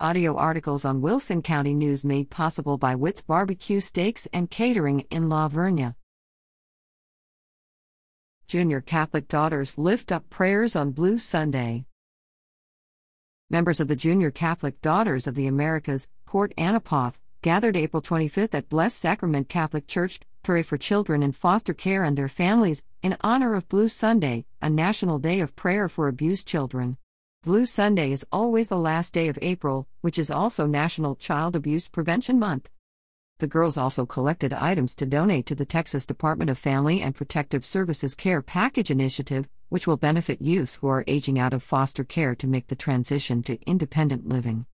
Audio articles on Wilson County News made possible by Witt's Barbecue Steaks and Catering in La Vernia. Junior Catholic Daughters lift up prayers on Blue Sunday. Members of the Junior Catholic Daughters of the Americas, Port Annapoth, gathered April 25 at Blessed Sacrament Catholic Church to pray for children in foster care and their families in honor of Blue Sunday, a national day of prayer for abused children. Blue Sunday is always the last day of April, which is also National Child Abuse Prevention Month. The girls also collected items to donate to the Texas Department of Family and Protective Services Care Package Initiative, which will benefit youth who are aging out of foster care to make the transition to independent living.